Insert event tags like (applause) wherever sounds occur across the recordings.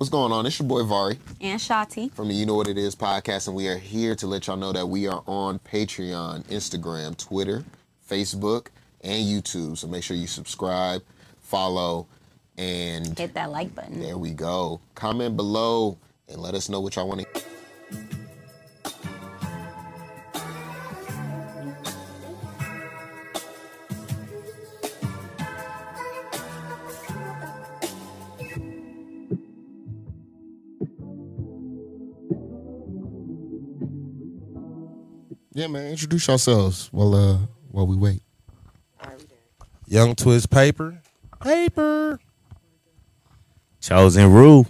What's going on? It's your boy Vari And Shati. from the You Know What It Is podcast, and we are here to let y'all know that we are on Patreon, Instagram, Twitter, Facebook, and YouTube. So make sure you subscribe, follow, and Hit that like button. there we go. Comment below and let us know what y'all want to. Man. Introduce yourselves while uh while we wait. Young Twist Paper. Paper. Chosen rule.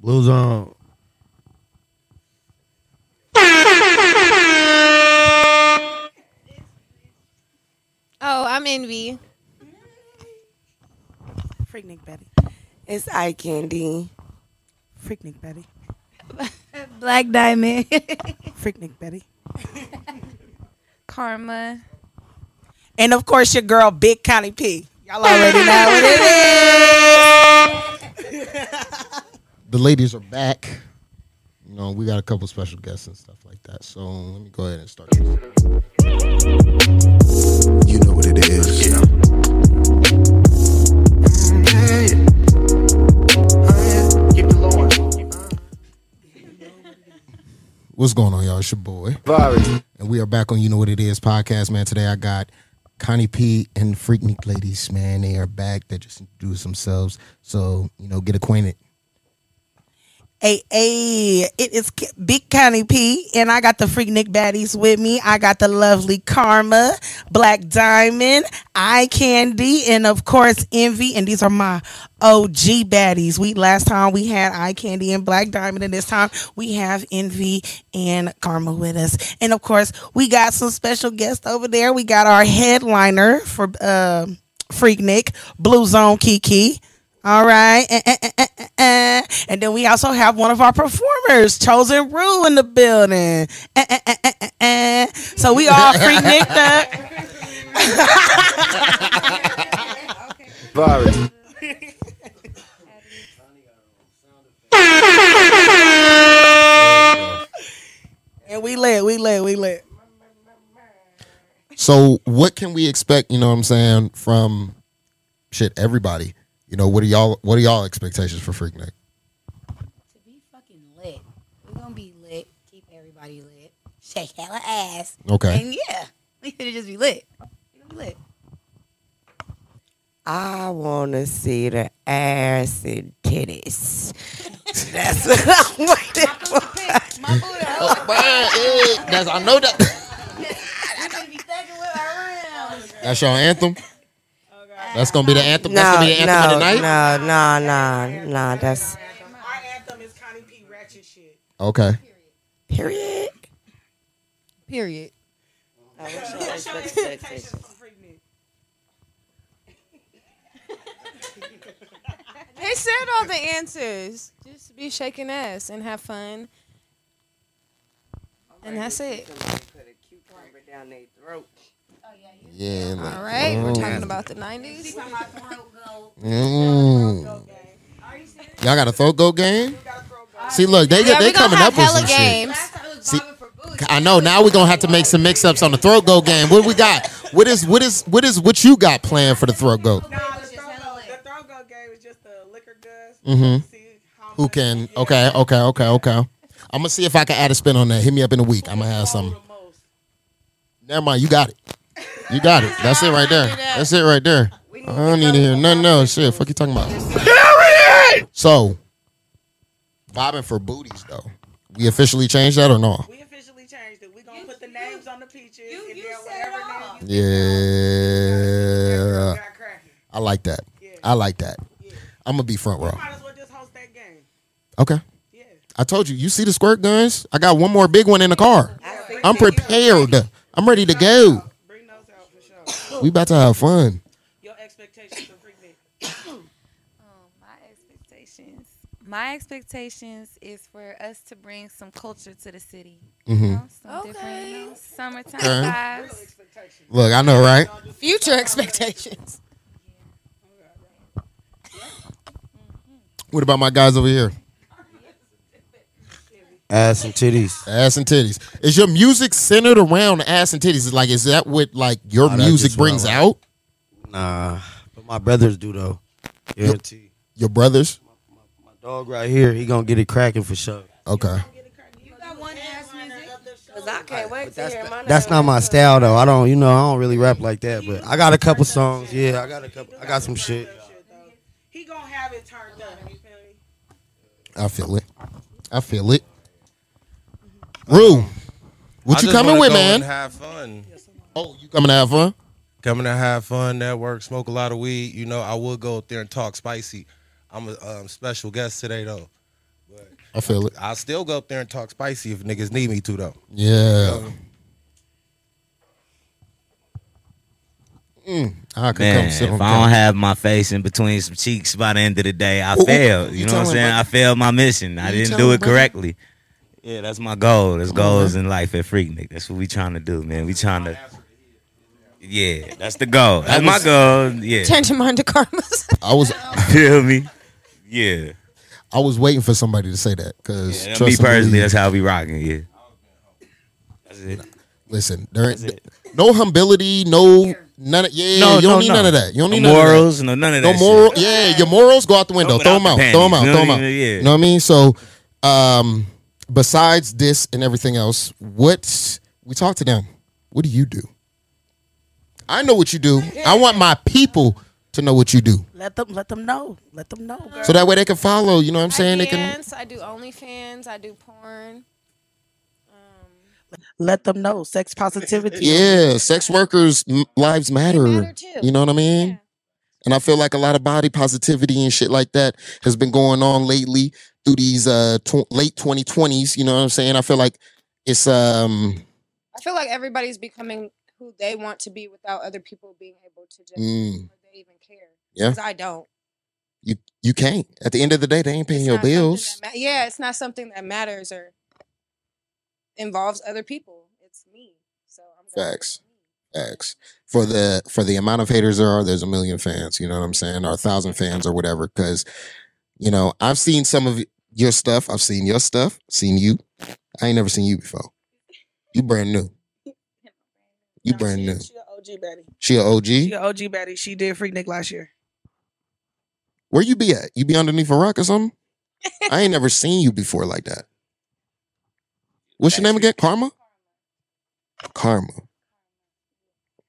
Blue Zone. Oh, I'm Envy. Freaknik Baddie. It's eye candy. Freaknik Baddie. Black Diamond. (laughs) Freaknik Baddie. Karma. And of course, your girl, Big Connie P. Y'all already know what it is. (laughs) the ladies are back. You know, we got a couple special guests and stuff like that. So let me go ahead and start. You know what it is. Yeah. What's going on, y'all? It's your boy. Vari. And we are back on You Know What It Is podcast, man. Today I got Connie P and Freaknik ladies, man. They are back. They just introduced themselves. So, you know, get acquainted. Hey, hey, it is Big Connie P, and I got the Freaknik baddies with me. I got the lovely Karma, Black Diamond, Eye Candy, and of course Envy. And these are my OG baddies. We last time we had Eye Candy and Black Diamond, and this time we have Envy and Karma with us. And of course, we got some special guests over there. We got our headliner for uh, Freaknik, Blue Zone Kiki. All right. Eh, eh, eh, eh, eh, eh. And then we also have one of our performers, Chosen Rue, in the building. Eh, eh, eh, eh, eh, eh. So we all free nicked up. Vari. And we lit, we lit, we lit. So, what can we expect, you know what I'm saying, from shit, everybody? You know, what are y'all what are y'all expectations for Freaknik? To be fucking lit. We're gonna be lit. Keep everybody lit. Shake hella ass. Okay. And yeah, we could just be lit. We gonna be lit. I want to see the ass and titties. (laughs) That's what I'm (laughs) waiting for. (laughs) That's, I know that. That's your anthem? That's gonna be the anthem. That's No, gonna be the anthem of the no, night? no, no, no, no. That's Our anthem is Connie P. Ratchet shit. Okay. period. Period. Period. They said all the answers. Just be shaking ass and have fun. And that's it. Yeah. like, All right. We're mm, talking about the 90s. mm. Y'all got a throat go game? See, look, they Yeah, they coming up with hella some shit. See, I know. Now we're gonna have to make some mix-ups on the throat go game. What we got? What is what is what is what you got planned for the throat go? No, the throw, the go game is just the liquor goods. Mhm. See Who can? yeah, Okay, okay, okay, okay. I'm gonna see if I can add a spin on that. Hit me up in a week. I'm gonna have some. Never mind. You got it. You got it. That's it right there. That's it right there. I don't need to hear nothing else. Shit, fuck you talking about? So, bobbing for booties though. We officially changed that or no? We officially changed it. We're going to put the names on the peaches. and then whatever name you Yeah. I like that. I like that. I'm gonna be front row. Might as well just host that game. Okay. Yeah. I told you. You see the squirt guns? I got one more big one in the car. I'm prepared. I'm ready to go. We about to have fun. Your expectations for Freaknik. (coughs) Um, my expectations. My expectations is for us to bring some culture to the city. You mm-hmm. know, some different, you know, summertime Okay. vibes. Look, I know, right? Future expectations. What about my guys over here? Ass and titties. Ass and titties. Is your music centered around ass and titties? Is like, is that what like your Nah, that's music just what I brings like. out? Nah, but my brothers do though. Guarantee. Your brothers? My dog right here, he gonna get it cracking for sure. Okay. Cause I can't wait to hear my That's not my style though. I don't, you know, I don't really rap like that. But I got a couple songs. Yeah, I got a couple. I got some shit. He gonna have it turned up. You feel me? I feel it. I feel it. Rue, what I you just coming wanna with, go man? and have fun. Oh, you coming to have fun? Coming to have fun, network, smoke a lot of weed. You know, I would go up there and talk spicy. I'm a um, special guest today though. I feel it. I'll still go up there and talk spicy if niggas need me to though. Yeah. Mm, I could Man, come sit if I don't have my face in between some cheeks by the end of the day, I Ooh, ooh, failed. you You know what I'm telling saying? brother? I failed my mission. I You didn't telling do it brother? correctly. Yeah, that's my goal. That's goals man. in life at Freaknik. That's what we trying to do, man. We trying to. Yeah, that's the goal. That's my goal. Yeah, Change your mind to karmas. (laughs) I was (laughs) feel me? Yeah. I was waiting for somebody to say that because yeah me personally, that's how we rocking. Yeah. That's it. Listen, there ain't That's it. no humility, no none. Of, yeah, No, you don't no, need no. none of that. You don't No need none morals, of no none that. of No that. moral. shit. Yeah, your morals go out the window. Throw Throw it them out out. the Throw them out. panties. Throw them out. don't even- yeah. You know what I mean? So, um, besides this and everything else, what we talk to them. What do you do? I know what you do. I want my people to know what you do, Let them let them know. Let them know. Girl. so that way they can follow. You know what I'm I saying? They can. dance. I do OnlyFans. I do porn. Um, let them know. Sex positivity. Yeah, sex workers' lives matter. matter too. You know what I mean? Yeah. And I feel like a lot of body positivity and shit like that has been going on lately through these uh tw- late 2020s. You know what I'm saying? I feel like it's um I feel like everybody's becoming who they want to be without other people being able to just Mm. they even care. Yeah. Because I don't. you you can't. At the end of the day, they ain't paying It's your bills. ma- yeah, it's not something that matters or involves other people. It's me. So I'm Facts. Facts. For the for the amount of haters there are, there's a million fans. You know what I'm saying? Or a thousand fans or whatever. Because you know I've seen some of your stuff. I've seen your stuff. Seen you. I ain't never seen you before. You brand new. You No, brand she, new. She a OG Baddie. She a OG. She a OG Baddie. She did Freak Nick last year. Where you be at? You be underneath a rock or something? I ain't never seen you before like that. What's your name again? Karma? Karma.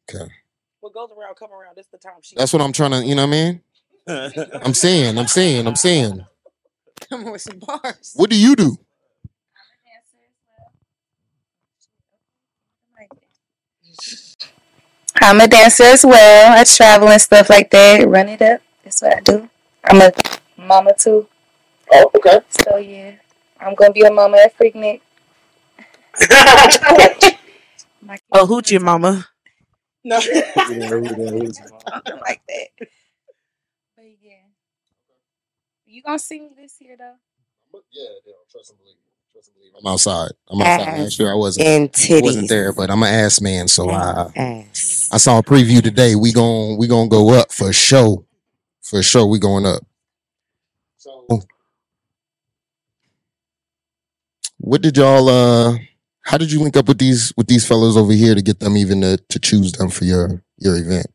Okay. What goes around, come around. This the time. She. That's what I'm trying to, you know what I mean? (laughs) I'm saying, I'm saying, I'm saying. Come with some bars. What do you do? I'm a dancer as well. I travel and stuff like that. Run it up. That's what I do. I'm a mama too. Oh, okay. So yeah, I'm gonna be a mama at Freaknik. (laughs) (laughs) My oh, kids Oh, hoochie mama. No. (laughs) something like that. But yeah, you gonna see me this year though. Yeah, trust and believe. Trust and believe. I'm outside. I'm outside. Ass Last year I wasn't and titties. wasn't there, but I'm an ass man, so I Ass. I saw a preview today. We gon' we gonna go up for sure. For sure, we going up. So, what did y'all? uh How did you link up with these with these fellas over here to get them even to, to choose them for your your event?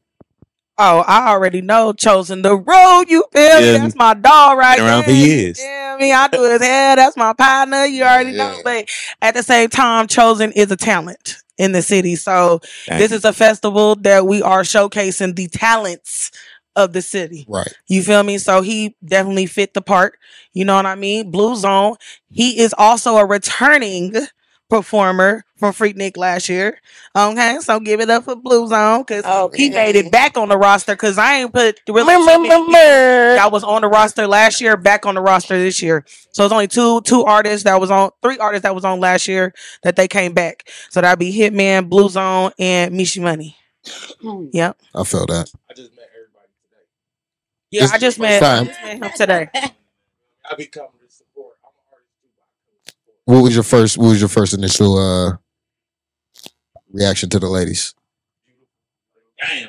Oh, I already know. Chosen the road. You feel me? That's my dog right Been around for there. years. You feel me? I do his hair. That's my partner. You already know. Yeah. But at the same time, Chosen is a talent in the city. So Thank this is a festival that we are showcasing the talents of the city. Right. You feel me? So he definitely fit the part. You know what I mean? Blue Zone. He is also a returning performer from Freaknik last year. Okay, so give it up for Blue Zone because he made it back on the roster. Because I ain't put really too many people that was on the roster last year back on the roster this year. So it's only two two artists that was on three artists that was on last year that they came back. So that'd be Hitman, Blue Zone, and Mishi Money. Yep. I felt that. I just met everybody today. Yeah, This I just first met, I time. just met him today. I (laughs) be coming to support. I'm an artist too, but I come to support. What was your first? What was your first initial uh reaction to the ladies? Damn.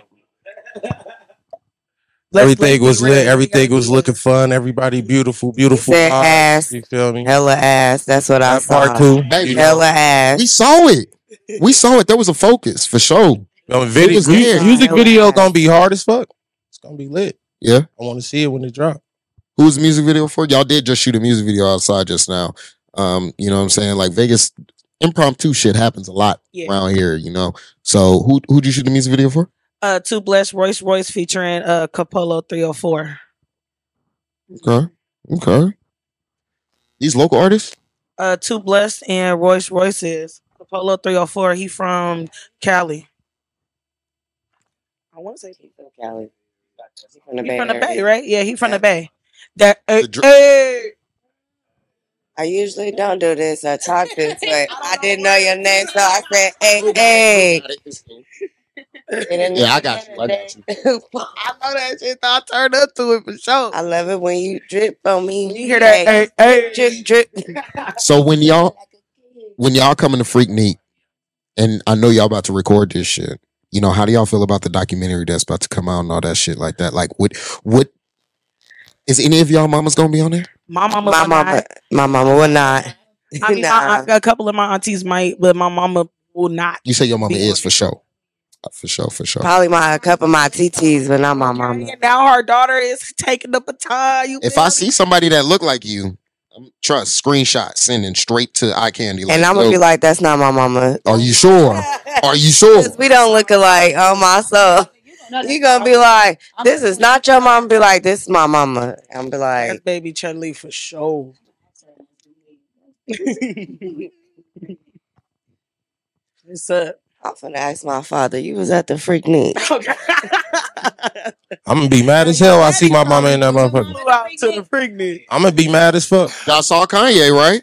Everything was lit. Everything was looking fun. Everybody beautiful, beautiful. Said vibes, ass. You feel me? Hella ass. That's what I That saw. part too. Baby, Hella ass. we saw it. We saw it. There was a focus for sure. Yo, video, was there. music video ass. gonna be hard as fuck. It's gonna be lit. Yeah. I want to see it when it drop. Who's the music video for? Y'all did just shoot a music video outside just now. Um, you know what I'm saying? Like Vegas impromptu shit happens a lot Yeah. around here, you know. So who who'd you shoot the music video for? Uh, Two Blessed Royce Royce featuring uh Capolo 304. Okay. Okay. These local artists? Uh, Two Blessed and Royce Royce is Capolo 304. He from Cali. I want to say He from Cali. He from the he Bay from the Bay, right? Yeah, he from Yeah. the Bay. That hey, The dr- hey. I usually don't do this or talk this (laughs) way. I didn't know your name, so I said, "Hey, hey." Yeah, I got you. I got you. (laughs) I know that shit. I turned up to it for sure. I love it when you drip on me. You hear that? Hey, hey. Drip, drip. (laughs) So when y'all when y'all coming to Freaknik, and I know y'all about to record this shit, you know, how do y'all feel about the documentary that's about to come out and all that shit like that? Like what what is any of y'all mamas gonna be on there? My mama, My mama, not. my mama will not. I mean, (laughs) Nah. my, a couple of my aunties might, but my mama will not. You say your mama is on for sure. Uh, For sure, for sure. Probably my a couple of my TTs, but not my mama. And now her daughter is taking the baton. You If I me? see somebody that look like you, um, trust, screenshot, sending straight to eye candy. And I'm gonna be like, "That's not my mama." Are you sure? (laughs) Are you sure? we don't look alike Oh my soul. You gonna be like, "This is not your mama." Be like, "This is my mama." I'm be That's like, baby Chun Li for sure. (laughs) What's up? "I'm gonna ask my father." You was at the Freaknik. (laughs) (laughs) I'm gonna be mad as hell. I see my mama in that motherfucker. Flew out to the Freaknik. I'm gonna be mad as fuck. Y'all saw Kanye, right?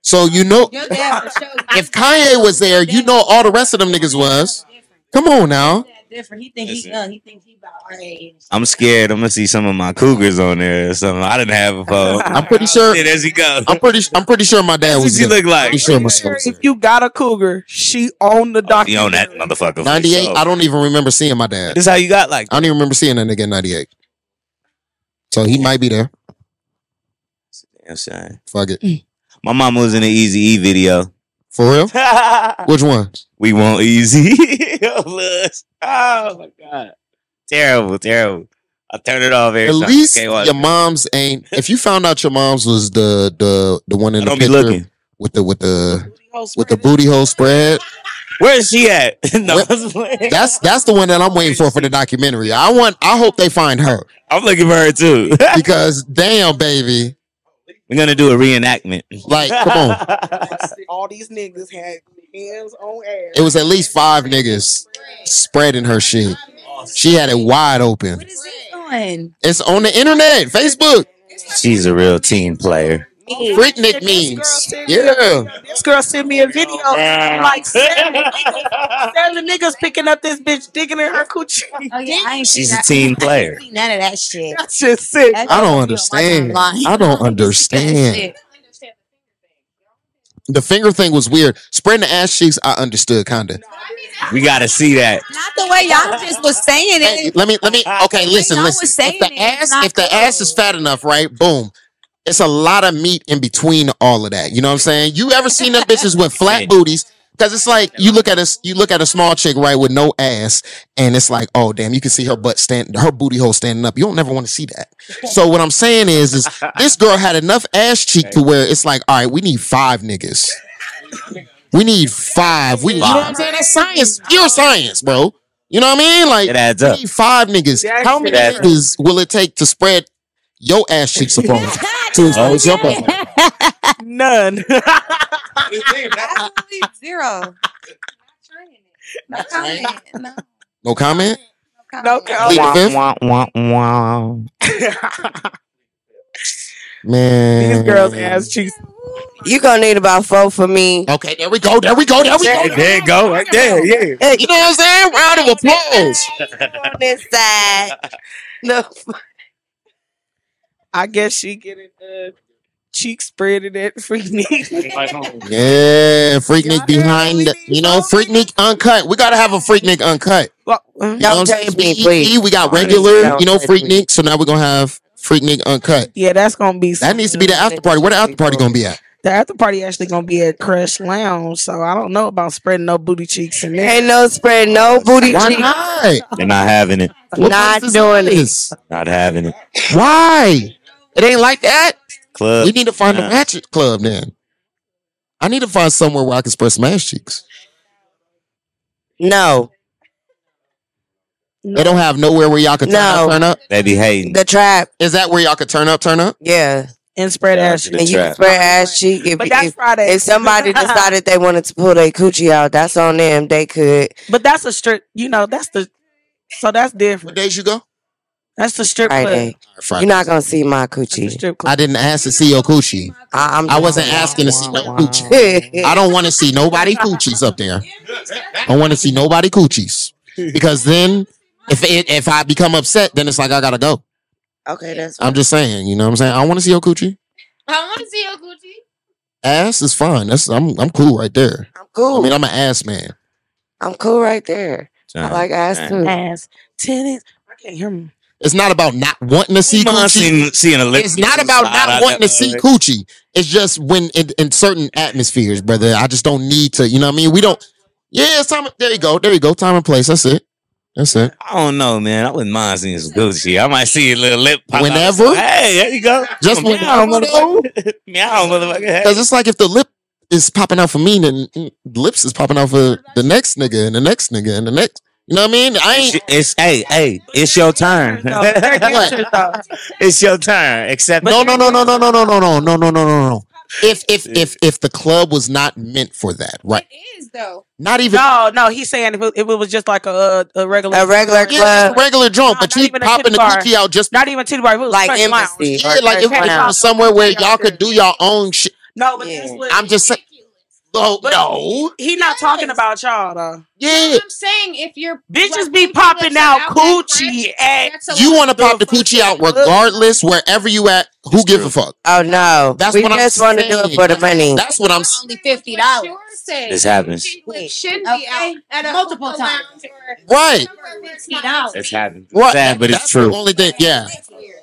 So you know, Your dad for sure. if Kanye was there, you know all the rest of them niggas was. Come on now. Different. He think he Listen. young. He think he about our age. I'm scared. I'm gonna see some of my cougars on there or something. I didn't have a phone. I'm (laughs) pretty sure. Yeah, there she go. I'm pretty. I'm pretty sure my dad That's what was she look like. Pretty sure my son was If you got a cougar, she owned the She documentary. on that motherfucker. 98. sure. I don't even remember seeing my dad. This is how you got like I don't even remember seeing that nigga in 98. So he might be there. Damn shame. Fuck it. My mama was in the Easy E video. For real? (laughs) Which one? We want easy. (laughs) Oh, oh my god. Terrible, terrible. I turn it off every At time. least your it. mom's ain't. If you found out your mom's was the the the one in I the don't be picture looking. with the with the with the booty hole spread, Where is she at? (laughs) no, Where- I was playing. that's that's the one that I'm waiting for for the documentary. I want. I hope they find her I'm looking for her too. because damn, baby, We're gonna do a reenactment. like come on. (laughs) All these niggas had hands on ass. It was at least five niggas spreading her shit. She had it wide open. What is he doing? It's on the internet, Facebook. She's a real team player. Freaknik memes. Yeah. This girl sent me a video oh, like seven niggas, (laughs) seven niggas picking up this bitch, digging in her coochie. Oh yeah, I ain't She's a that. team I player. seen none of that shit. That's just sick. That I don't be on my understand. I don't understand. The finger thing was weird. Spreading the ass cheeks, I understood kinda. We gotta see that. Not the way y'all just was saying Hey, it. let me let me okay, listen, listen. If the ass if the ass is fat enough, right? Boom. It's a lot of meat in between all of that. You know what I'm saying? You ever seen them bitches with flat (laughs) booties? Because it's like you look at a you look at a small chick right with no ass, and it's like, oh damn, you can see her butt stand, her booty hole standing up. You don't never want to see that. So what I'm saying is, is this girl had enough ass cheek to where it's like, all right, we need five niggas. We need five. We, you know what I'm saying? That's science, pure science, bro. You know what I mean? Like It adds we up. need five niggas. How many niggas will it take to spread your ass cheeks upon (laughs) to expose your butt? None. (laughs) Absolutely zero. (laughs) Not trying it. No comment. No. No comment. no comment. the fifth? Wah, wah, wah. (laughs) Man, These girls' ass cheeks. You gonna need about four for me. Okay, there we go. There we go. There we go. There you go, right there. Yeah. Hey, You know what I'm saying? Round of applause. on this side. No, I guess she getting uh, cheek spreading at Freaknik. (laughs) Yeah, Freaknik behind the, you know, Freaknik uncut. We gotta have a Freaknik uncut. Well, You know what I'm saying? me, please. We got regular, you know, touch me. Freaknik. So now we're gonna have Freaknik uncut. yeah, that's gonna be That needs to be the after party. Where the after party gonna be at? the after party actually gonna be at Crush Lounge. So I don't know about spreading no booty cheeks in there. Ain't no spreading no booty Why cheeks. not? They're not having it. What Not place is doing it. this? Not having it. Why? It ain't like that. Club. We need to find a Nah. ratchet club then. I need to find somewhere where I can spread some ass cheeks. No, They don't have nowhere where y'all can turn No. up, turn up. They be hating. the trap. Is that where y'all could turn up, turn up? Yeah, and spread Yeah, ass to cheeks. the and you trap. spread ass cheek. If, But that's if, Friday. if somebody (laughs) decided they wanted to pull their coochie out, that's on them. They could. but that's a strip. You know, that's the. So that's different. What days you go? That's the strip club. Eh. Friday. Friday. You're not gonna see my That's coochie. strip club. I didn't ask to see your coochie. I, I'm I wasn't asking to see no coochie. I don't want to see nobody coochies up there. I want to see nobody coochies because then if it, if I become upset, then it's like I gotta go. Okay, that's I'm just saying, you know what I'm saying? I want to see your coochie. I want to see your Gucci. Ass is fine. That's I'm I'm cool right there. I'm cool. I mean, I'm an ass man. I'm cool right there. I like ass too. Ass, titties. I can't hear me. It's not about not wanting to see coochie. seeing, seeing a. It's not about not wanting to see coochie. It's just when in, in certain atmospheres, brother. I just don't need to. You know what I mean? We don't. Yeah, it's time. There you go. There you go. Time and place. That's it. That's it. I don't know, man. I wouldn't mind seeing some Gucci. I might see a little lip pop out. Whenever. Hey, there you go. Just when (laughs) Meow, motherfucker. Meow, motherfucker. Because it's like if the lip is popping out for me, then mm, lips is popping out for the next nigga and the next nigga and the next. You know what I mean? I ain't. it's hey, hey, it's your turn. No, they're gangsters, though. it's your turn. Except No, no, no, no, no, no, no, no, no, no, no, no, no, no. If if if if the club was not meant for that, right? It is though. Not even No, no, he's saying if it, if it was just like a a regular A regular yeah, club. a regular joint, No, but you popping the bar. coochie out just not even titty bar, it was Like Fresh embassy. Yeah, like if Fresh it was somewhere where y'all could do your own shit. No, but Yeah. that's what I'm just saying. No, But- no. he not talking about y'all though. Yeah, I'm saying if you're Bitches be popping out coochie at you want to pop the coochie out regardless, wherever you at. Who gives a fuck? Oh no, That's we what I'm just want to do saying. it for the money. That's what I'm. Only fifty dollars. This happens. It shouldn't Okay. be out at Multiple times. lounge or- Right, It's happened. right. Sad, but it's That's true. The only thing, yeah.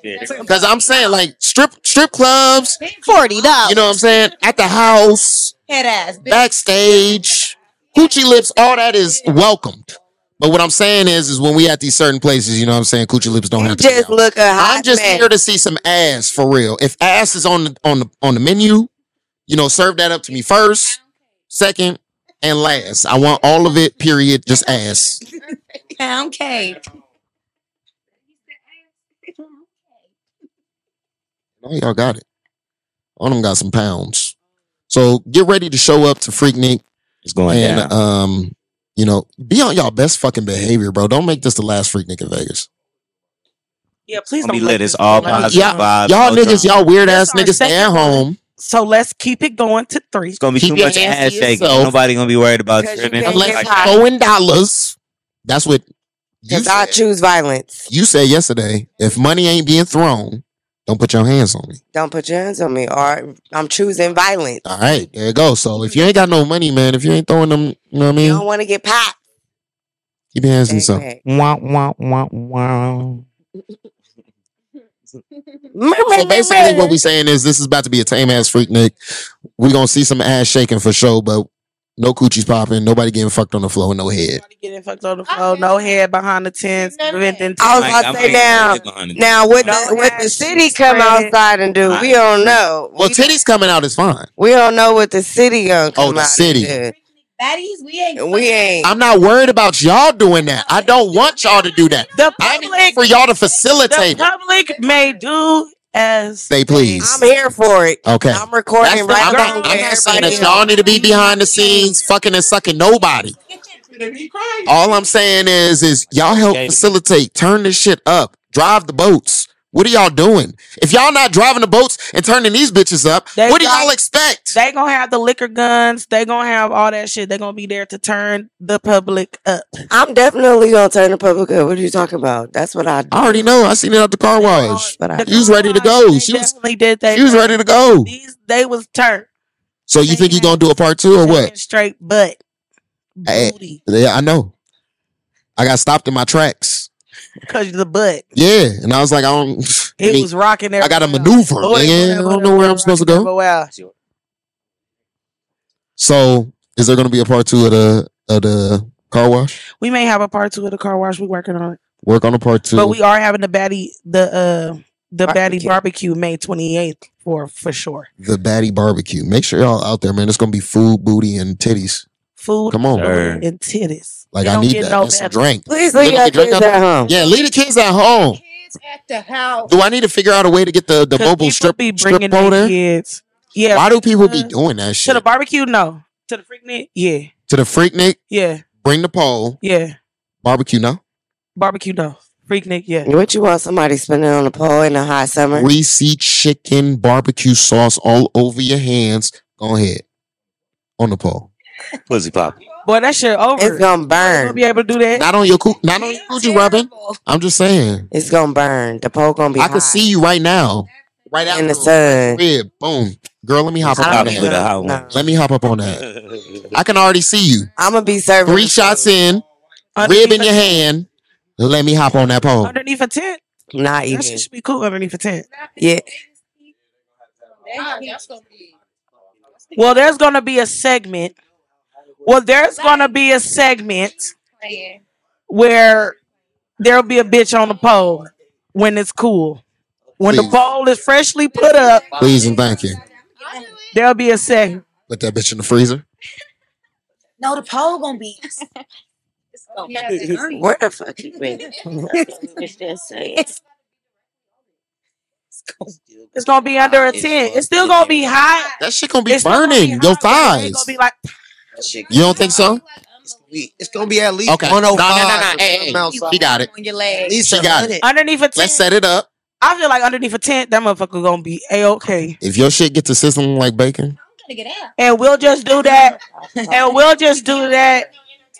Yeah. Because I'm saying like strip strip clubs. Forty dollars. You know what I'm saying? At the house, Head ass. bitch. backstage, coochie lips, all that is welcomed. But what I'm saying is, is when we at these certain places, you know what I'm saying, coochie lips don't You have to. just look a hot I'm just here to see some ass for real. If ass is on the on the on the menu, you know, serve that up to me first, second, and last. I want all of it. Period. Just ass. (laughs) Pound cake. Oh, y'all got it. All them got some pounds. So get ready to show up to Freaknik It's going and down. um, you know, be on y'all best fucking behavior, bro. Don't make this the last Freaknik in Vegas. Yeah, please Gonna don't be lit. It's all go like- positive Yeah, vibes. Y'all no niggas, drama. y'all weird ass niggas, stay at home. So let's keep it going to three. It's gonna be Keep too much hands ass shaking. yourself. Nobody gonna be worried about Because you tripping. can't Unless get you're throwing dollars. That's what you Because I choose violence. You said yesterday, if money ain't being thrown, don't put your hands on me. Don't put your hands on me, or I'm choosing violence. All right, there you go. So if you ain't got no money, man, if you ain't throwing them, you know what I mean. You don't want to get popped. Keep your hands to yourself. Exact. Wah, wah, wah, wah. So basically, what meh. we saying is this is about to be a tame ass freak, Nick. We gonna see some ass shaking for sure, but no coochies popping, nobody getting fucked on the floor, no head. Everybody getting fucked on the floor, no head behind the tents, No preventing. I was about to say now. it's behind it. Now what No the what the city come spread. outside and do, we don't know. Well, we, titties coming out is fine. we don't know what the city gonna oh, come Oh, the out city. and Baddies, we ain't. We ain't. I'm not worried about y'all doing that. I don't want y'all to do that. The I need public, for y'all to the facilitate it. public may do as They please. I'm here for it. Okay. I'm recording That's the- right I'm now. not, I'm not saying that y'all need to be behind the scenes fucking and sucking nobody. All I'm saying is, is y'all help facilitate, turn this shit up, drive the boats, What are y'all doing? If y'all not driving the boats and turning these bitches up, They what do got- y'all expect? They gonna have the liquor guns. They gonna have all that shit. They gonna be there to turn the public up. I'm definitely gonna turn the public up. What are you talking about? That's what I do. I already know. I seen it at the car wash. But I She was ready to go. They She was did that. she was ready to go. These they was turned. So you think you gonna do a part two or what? Straight butt. Hey, Booty. yeah, I know. I got stopped in my tracks. Because the butt. Yeah, and I was like, I don't. I, It mean, was rocking there. I got to maneuver, man. I don't know where I'm supposed to go. Wow. So, is there gonna be a part two of the of the car wash? We may have a part two of the car wash. We working on it. Work on a part two. But we are having the baddie the uh the baddie Barbecue. barbecue May twenty eighth for for sure. the Baddie Barbecue. Make sure y'all out there, man. It's gonna be food, booty, and titties. Food Come on, Sure. and titties. like It I need get that. no and some drink. Please Leave leave the your drink kids out at home. Yeah, leave the kids at home. Kids at the house. Do I need to figure out a way to get the the 'Cause mobile people strip be strip bringing pole their kids. Yeah. Why do people be uh, doing that shit? to the barbecue? No. To the Freaknik? Yeah. To the Freaknik, Yeah. bring the pole. Yeah. Barbecue, no. Barbecue? No. Freaknik? Yeah. What you want somebody spinning on the pole in the hot summer? Greasy chicken barbecue sauce all over your hands. Go ahead. On the pole. Pussy pop. Boy, that shit over. It's gonna Gonna burn. be able to do that. Not on your coo- not on your coochie rubbing. I'm just saying. It's gonna burn. The pole gonna be I hot can see you right now. Right out in the sun. Rib. Boom. Girl, let me hop up on don't Pop with a that. No. Let me hop up on that. I can already see you. I'm gonna be serving Three shots in, Underneath rib in your tent. hand. Let me hop on that pole. Underneath a tent. Not That even. shit should be cool underneath a tent. Yeah. Well, there's gonna be a segment. Well, there's gonna be a segment where there'll be a bitch on the pole when it's cool. When the pole is freshly put up, Please and thank you. there'll be a segment. Put that bitch in the freezer. No, the pole gonna be. (laughs) It's gonna be Where the fuck you been? (laughs) It's. It's gonna be under a tent. It's still gonna be hot. That shit gonna be It's still gonna burning be your hot, but it ain't thighs. Gonna be like You don't think so? It's gonna be at least Okay. No, no, 105. no, no. Hey, hey, outside. she got it. on your leg. She got it. underneath a tent. Let's set it up. I feel like underneath a tent, that motherfucker gonna be a okay. If your shit gets to sizzling like bacon, I'm gonna get out. And we'll just do that. (laughs) and we'll just do that.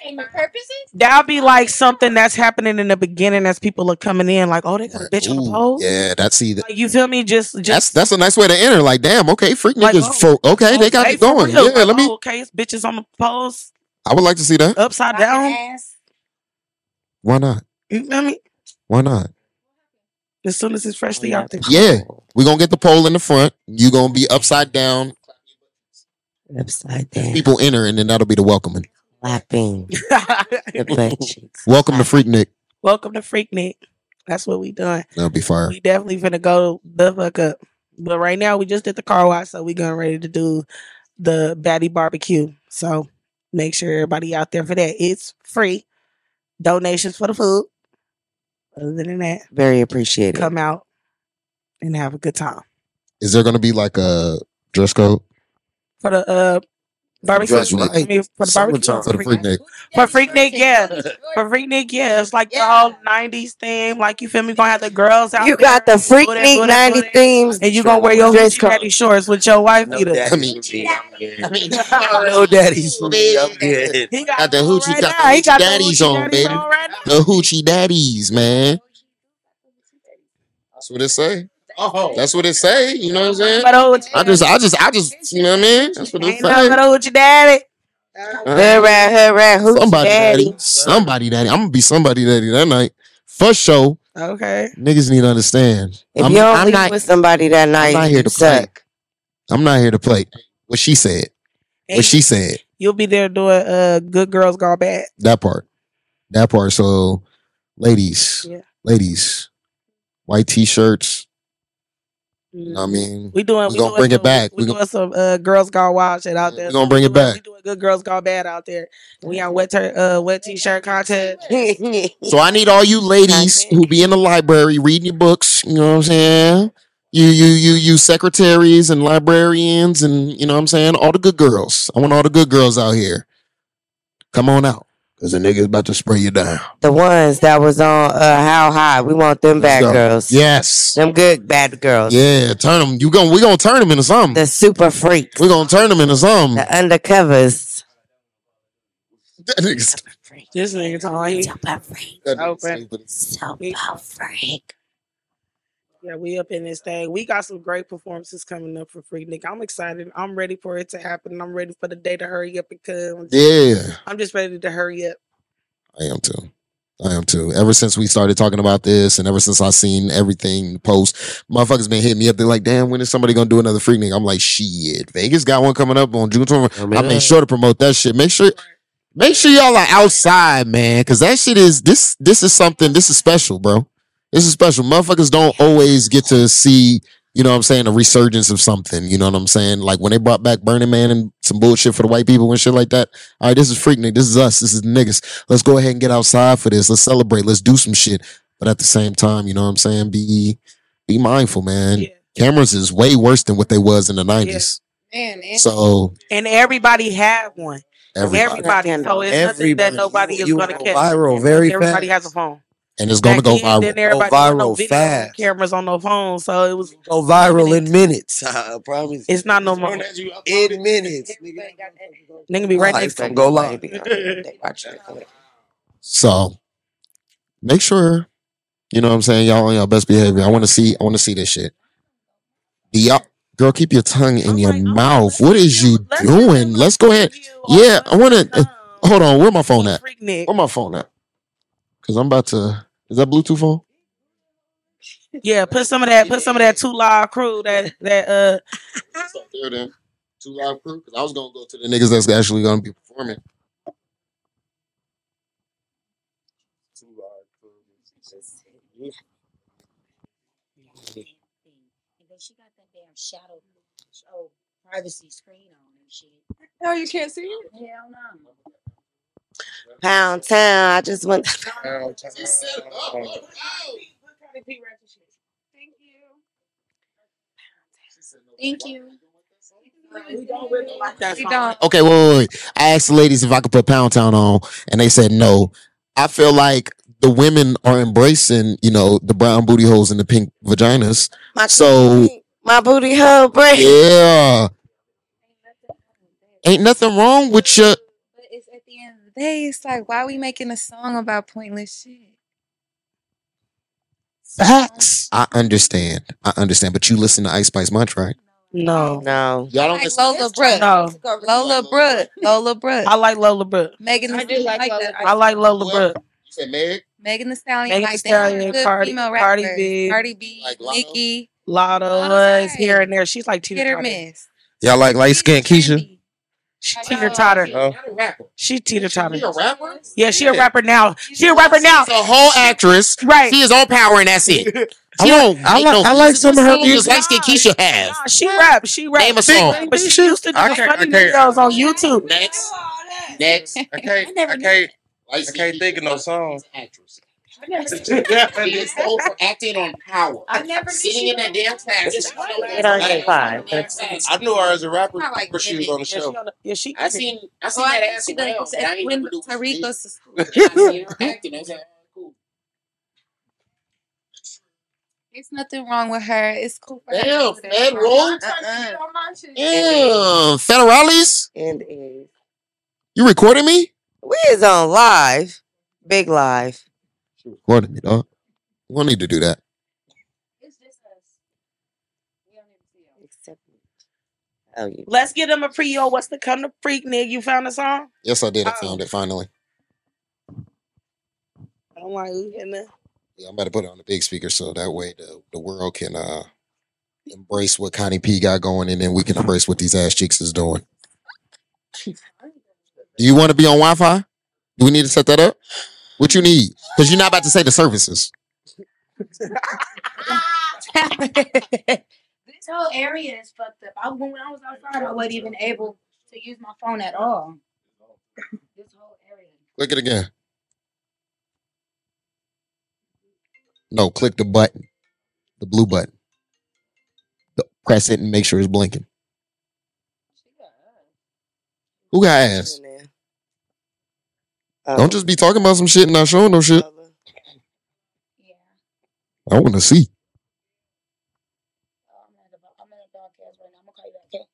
Entertainment purposes. That'll be like something that's happening in the beginning as people are coming in, like, oh, they got a bitch on the pole. yeah, that's either. Like, you feel me? Just, just That's that's a nice way to enter. Like, damn, okay, freak Like, niggas. oh, for, okay, they oh, got it going. real. Yeah, Like, let me. oh, okay, it's bitches on the poles, I would like to see that. upside down. Ass. Why not? You know what I mean? Why not? As soon as it's freshly out there. Yeah, we gonna get the pole in the front. You gonna be upside down. Upside down. People enter, and then that'll be the welcoming. Clapping. The (laughs) butt cheeks. Welcome to Freak Nick. Welcome to Freak Nick. That's what we doing. That'll be fire. We definitely finna go the fuck up. But right now we just did the car wash, so we getting ready to do the Baddie Barbecue. So make sure everybody out there for that. It's free. Donations for the food. Other than that, Very appreciated. come out and have a good time. Is there gonna be like a dress code For the uh barbecue. Dress I mean, for the barbecue. For the Freak Nick? For Freak (laughs) yeah. For Freak Nick, yeah. It's like the Yeah. all 90s theme. Like you feel me? Gonna have the girls out You there. got the freak Booty, neat booty, 90 themes. And you gonna wear your dress hoochie code. daddy shorts with your wife No beater. (laughs) I mean- I'm mean, good. no daddies for me. I'm good. He got, Got the hoochie- right got the hoochie got the daddies hoochie on, daddies baby. right the hoochie daddies, man. That's what it say. Oh, That's what it say. You know what I'm saying? But oh, I just, I just, I just, you know what I mean? That's what it ain't nothing but say. a hoochie daddy. Hood rat, hood rat, hoochie Somebody daddy. daddy. Somebody daddy. I'm gonna be somebody daddy that night. For sure. Okay. Niggas need to understand. If I'm, you don't I'm leave not. with somebody that night, I'm not here you to play. I'm not here to play. What she said. And What she said. you'll be there doing uh good girls gone bad. That part. That part. So, ladies, Yeah. ladies, white t-shirts. You know what I mean? We doing. We we gonna bring it back. We, We doing some uh, girls gone wild shit out there. We gonna bring it back. We doing good girls gone bad out there. We on wet tur- uh wet t-shirt contest. (laughs) So I need all you ladies who be in the library reading your books. You know what I'm saying? You you you you secretaries and librarians and you know what I'm saying? All the good girls. I want all the good girls out here. Come on out. Cause the nigga's about to spray you down. The ones that was on uh, How High. We want them bad go. girls. Yes. Them good bad girls. Yeah, turn them. You going we gonna turn them into something. The super freaks. we gonna turn them into something. The undercovers. That nigga's- This nigga talking. Super freak. that nigga's Open. stupid. Super freak. Yeah, we up in this thing. We got some great performances coming up for Freak Nick. I'm excited. I'm ready for it to happen. I'm ready for the day to hurry up and come. Yeah. I'm just ready to hurry up. I am too. I am too. Ever since we started talking about this, and ever since I seen everything post, motherfuckers been hitting me up. They're like, "Damn, when is somebody gonna do another freak nigga?" I'm like, "Shit, Vegas got one coming up on June 20. I made sure to promote that shit. Make sure, make sure y'all are outside, man, because that shit is this. This is something. This is special, bro. This is special. Motherfuckers don't always get to see. You know what I'm saying? A resurgence of something. You know what I'm saying? Like when they brought back Burning Man and some bullshit for the white people and shit like that. All right, this is Freak Nick. This is us. This is niggas let's go ahead and get outside for this. Let's celebrate. Let's do some shit. But at the same time, you know what I'm saying? Be be mindful, man. Yeah. Cameras is way worse than what they was in the 90s. Man, and So And everybody had one. everybody, Everybody. So it's nothing that nobody is going to go catch. viral very Everybody fast. has a phone. And it's gonna go then, viral. Then everybody Go had no viral video fast. cameras on no phone, so it was. Go viral in minutes. (laughs) I promise. It's not no more. in minutes. Nigga be right next to go live. They watch it. So make sure, you know what I'm saying, y'all on your best behavior. I wanna see, I wanna see this shit. The y'all girl, keep your tongue in I'm your mouth. like, What is you let's doing? Let's go ahead. Yeah, I wanna the, um, hold on, where my phone at? Where my phone at? Cause I'm about to is that Bluetooth phone? Yeah, put some of that. Put some of that 2 Live Crew. That that uh. Up there then. 2 Live Crew. Because I was gonna go to the niggas that's actually gonna be performing. And then she got that damn shadow, oh, privacy screen on and shit. no, you can't see it. Hell no. Pound Town. I just went. Pound Town. Thank you. We don't really like that song. Okay, wait, wait, wait. I asked the ladies if I could put Pound Town on, and they said no. I feel like the women are embracing, you know, the brown booty holes and the pink vaginas. My So- my booty hole break. Yeah. Ain't nothing wrong with your But it's at the end of the day, it's like, why we making a song about pointless shit? facts. I understand. I understand. But you listen to Ice Spice much, right? No, No. Y'all don't Like listen. Lola Brooke. no. Lola Brooke. Lola Brooke. I like Lola Brooke. Megan I do like Stallion. Lola I like Lola Brooke. You said Meg? Megan Thee Stallion. Megan like Thee they Stallion, Cardi- Cardi. B. Cardi B, Like Latto? Nicki, Latto Latto's was here and there. She's like teeter hit or miss. Y'all like light skinned Keisha? Brandy. She teeter totter. Huh? She teeter totter. She a rapper? Yeah, she a rapper now. She a rapper now. She's a whole actress. Right. She is all power and that's it. (laughs) I She like- don't I make like- no I like some of her What songs music. Light skin Keisha have. Nah, she rap. She rap. Name a song. But she used to do I can't- funny I can't- videos on YouTube. Next. Next. I can't. I can't. I can't think of no song. Actress. (laughs) She is known for acting on power. I never Sitting in that damn class. It don't get fine. I knew her as a rapper I like before she was on the show. she, on the, yeah, she. (laughs) I seen I seen Oh, that think ass she around. I ain't When never Tariq goes to school. I seen her acting. I was like, cool. There's nothing wrong with her. It's cool for her. Damn, do. Fed roll. Uh-uh. Damn, federales. And. You recording me? We is on live. Big live. She recording me, dog. We don't need to do that. It's just us. We don't even see y'all. Except Oh, you. Let's get them a pre yo. What's the come to freak, nigga? You found the song? Yes, I did. I Oh. found it finally. I'm like, we in there. Yeah, I'm about to put it on the big speaker so that way the, the world can uh embrace what Connie P got going and then we can embrace what these ass cheeks is doing. (laughs) Do you want to be on Wi-Fi? Do we need to set that up? What you need? Because you're not about to say the services. (laughs) this whole area is fucked up. I, when I was outside, I wasn't even able to use my phone at all. this whole area. Click it again. No, click the button. The blue button. The- Press it and make sure it's blinking. Who got ass? Oh. Don't just be talking about some shit and not showing no shit. Yeah. I want to see. Oh, I'm at the I'm at the podcast right now. I'm gonna call you back. Okay.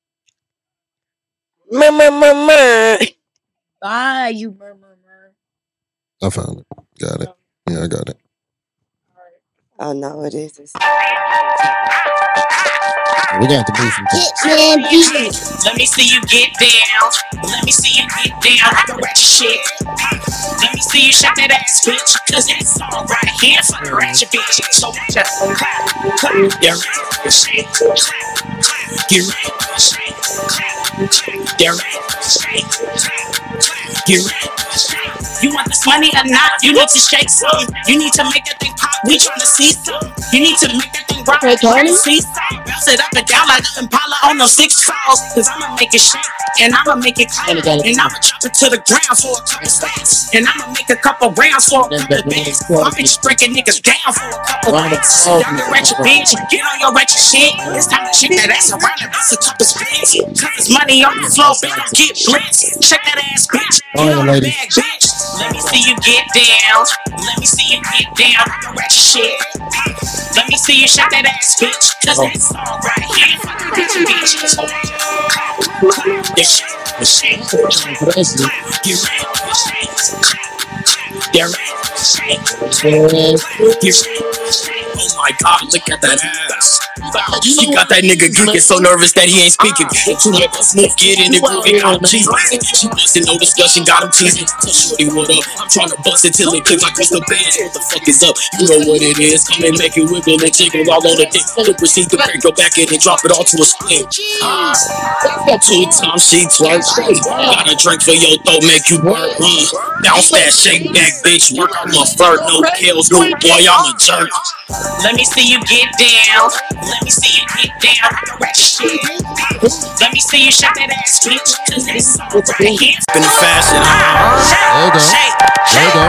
Mur, mur, mur, mur. Bye, you murmur. I found it. Got it. Oh. Yeah, I got it. Oh no, it is. It's- We got to move some things. Let me see you get down. Let me see you get down. I can ratchet shit. Let me see you shake that ass, bitch. Cause that song right here for the ratchet bitch. So just clap, clap. Get ready, shake, clap, clap. Get ready, shake, clap, clap. Get ready, shake, clap, clap. Get ready, shake. You want this money or not? You need to shake some. You need to make that thing pop. We tryna see some. You need to make that thing rock. We tryna see some. Bounce it up and down like an Impala on those six falls. Cause I'ma make it shake and I'ma make it clap. And I'ma chop it to the ground for a couple stacks. And I'ma make a couple rounds for a couple bands. I'm just breaking niggas down for a couple bands. Y'all get ratchet bitch. Get on your ratchet shit. It's time to shake that ass around and bust a couple spins. Cause it's money on the floor, bitch. Get blitzed. Check that ass, bitch. Get on the bag, bitch. Let me see you get down. Let me see you get down. Ratchet shit. Let me see you shake that ass, bitch. Cause oh. that song right here. for the ratchet bitch. So, clap, clap, yeah, shake, yeah, shake, clap, clap, get ready, shake, clap, clap, get ready, shake, clap, clap, get ready, yeah, shake. Oh my god, look at that ass. She got that nigga geeking so nervous that he ain't speaking. Too much smooth, get in the groove, it got him cheesing. She busting, no discussion, got him cheesing. Tell shorty what up, I'm trying to bust it till it clicks like crystal bands. What the fuck is up? You know what it is. Come and make it wiggle and jiggle all on the dick. Then proceed to break your back in and drop it all to a split. Ah, two times she twerk. Got a drink for your throat, make you work. Uh, bounce that shake back, bitch. Work on my fur, no kills, no boy, I'm a jerk. Let me see you get down. Let me see you get down. I can ratchet shit. Let me see you shake that ass, bitch. Cause that song right here. In fashion. There you go. There you go.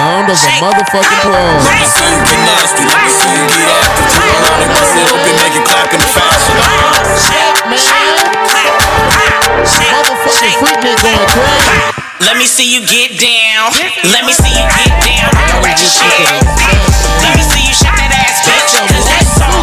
Round of a motherfucking applause. Let me see you get nasty. Let me see you get after. Turn around and bust it open, make it clap in fashion. Motherfucking freak nigga going crazy. Let me see you get down. Let me see you get down. I can ratchet shit. Let me see you shake that ass, bitch. Cause that song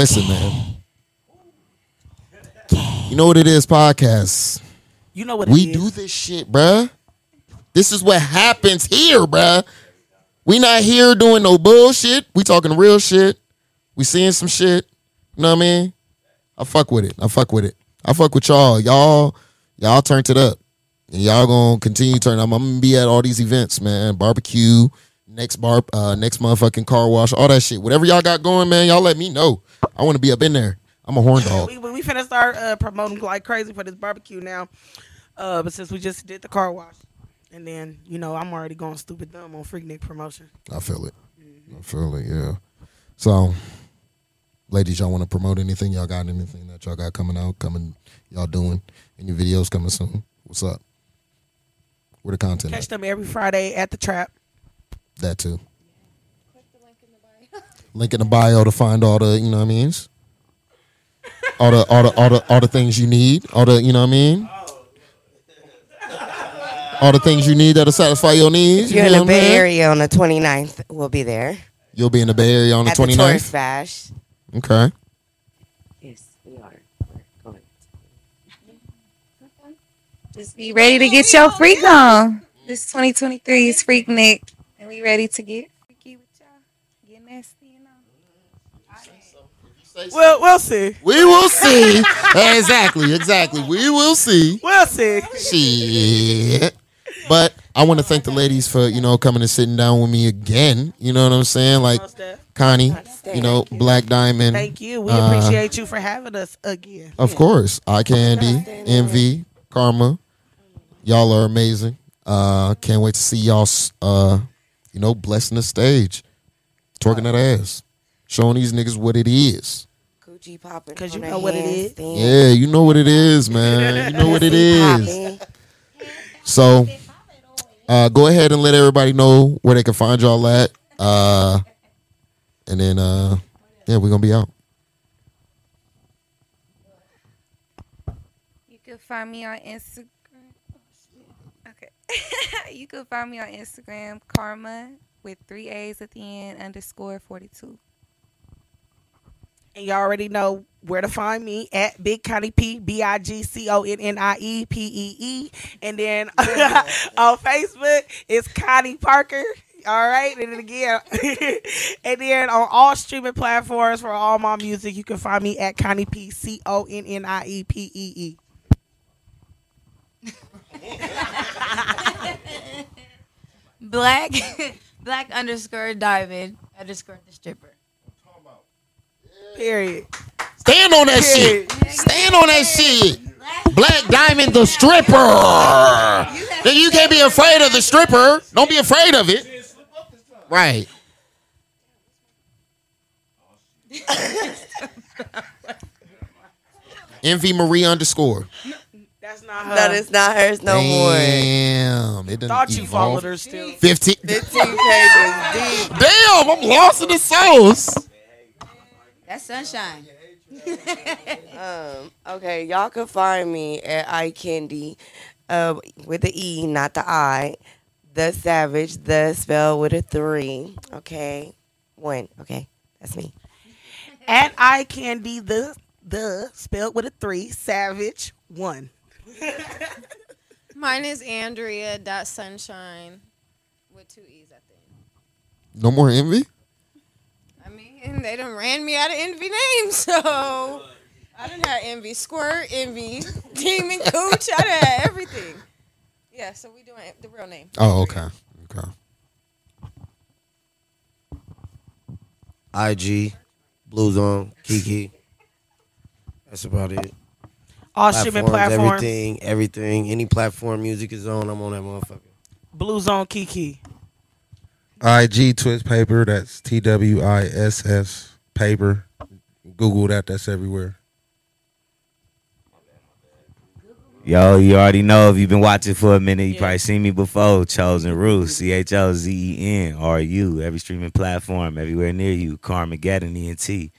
Listen, man. You know what it is, podcast. You know what We it is. do this shit, bruh. This is what happens here, bruh. We not here doing no bullshit. We talking real shit. We seeing some shit. You know what I mean? I fuck with it. I fuck with it. I fuck with y'all. Y'all, y'all turned it up. And y'all gonna continue turning. I'm, I'm gonna be at all these events, man. Barbecue, next bar, uh, next motherfucking car wash, all that shit. Whatever y'all got going, man, y'all let me know. I want to be up in there. I'm a horn dog. (laughs) We, we finna start uh, promoting like crazy for this barbecue now. Uh, but since we just did the car wash, and then you know I'm already going stupid dumb on Freaknik promotion. I feel it. I feel it. Yeah. So, ladies, y'all want to promote anything? Y'all got anything that y'all got coming out? Coming? Y'all doing any videos coming soon? What's up? Where the content? Catch At? them every Friday at the trap. That too. Link in the bio to find all the you know what I mean. All the all the all the all the things you need. All the you know what I mean. All the things you need that'll satisfy your needs. If you're you in the Bay? Area on the 29th, we'll be there. You'll be in the Bay Area on the at the 29th. Tourist Bash. Okay. Yes, we are. We're going. Just be ready to get your freak on. This 2023 is Freaknik, and we ready to get freaky with y'all. Get nasty, you know. Well, we'll see. We will see. (laughs) exactly, exactly. We will see. We'll see. Shit. But I want to thank the ladies for, you know, coming and sitting down with me again. You know what I'm saying? Like Connie, you know, Black Diamond. Thank you. We uh, appreciate you for having us again. Of course. Eye Candy, Envy, Karma. Y'all are amazing. Uh can't wait to see y'all uh, you know, blessing the stage. Twerking that ass. Showing these niggas what it is. Coochie popping. Cause you know what it is. handstand. Yeah, you know what it is, (laughs) man. You know what it Pussy is. popping. So, uh, go ahead and let everybody know where they can find y'all at. Uh, and then, uh, yeah, we're gonna be out. You can find me on Instagram. Oh. Okay. (laughs) you can find me on Instagram, Karma with three A's at the end underscore forty two. And you already know where to find me at Big Connie P, B I G C O N N I E P E E. And then (laughs) on Facebook, it's Connie Parker. All right. And then again, (laughs) and then on all streaming platforms for all my music, you can find me at Connie P, C O N N I E P E E. (laughs) Black, black underscore diamond underscore the stripper. Period. Stand on that shit. Stand on that shit. Black Diamond the stripper. Then you can't be afraid of the stripper. Don't be afraid of it. Right. Envy Marie underscore. That's not her. That is not hers no more. Damn. It Thought you evolved. followed her still. 15. 15 pages deep. Damn, I'm lost in the sauce. That's sunshine. (laughs) Um, okay, y'all can find me at iCandy uh, with the E, not the I. The Savage, the spell with a three. Okay. One. Okay. That's me. (laughs) At I Candy the the spelled with a three, Savage one. Mine is Andrea dot sunshine with two E's at the end. No more envy? I mean, they done ran me out of envy names, (laughs) so I didn't have envy, squirt, envy, (laughs) demon, cooch. I done had everything. Yeah, so we doing the real name. Oh, okay. Okay. IG, Blue Zone, Kiki. That's about it. All streaming platforms. Everything, everything. Any platform music is on, I'm on that motherfucker. Blue Zone Kiki. IG Twist Paper. That's T W I S S Paper. Google that. That's everywhere. Yo, you already know if you've been watching for a minute, you probably seen me before. Chosen Ruse, C H L Z E N R U, every streaming platform, everywhere near you. Carmageddon ENT.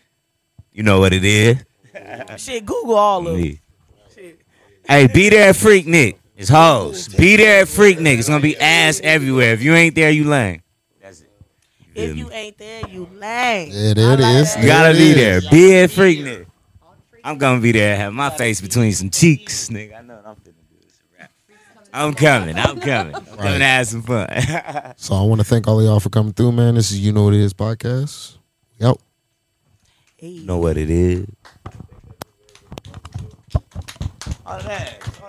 You know what it is. (laughs) Shit, Google all of it. Me. Hey, be there at Freaknik. It's hoes. Be there at Freaknik. It's gonna be ass everywhere. If you ain't there, you lame. If you ain't there, you lame. Yeah, there it is. You gotta be there. Be at Freaknik. I'm gonna be there. Have my face between some cheeks, nigga. I know what I'm feeling. do. It's a. I'm coming. I'm coming. I'm coming to have some fun. (laughs) So I want to thank all of y'all for coming through, man. This is You Know What It Is podcast. Yep. know what it is. All that. All that.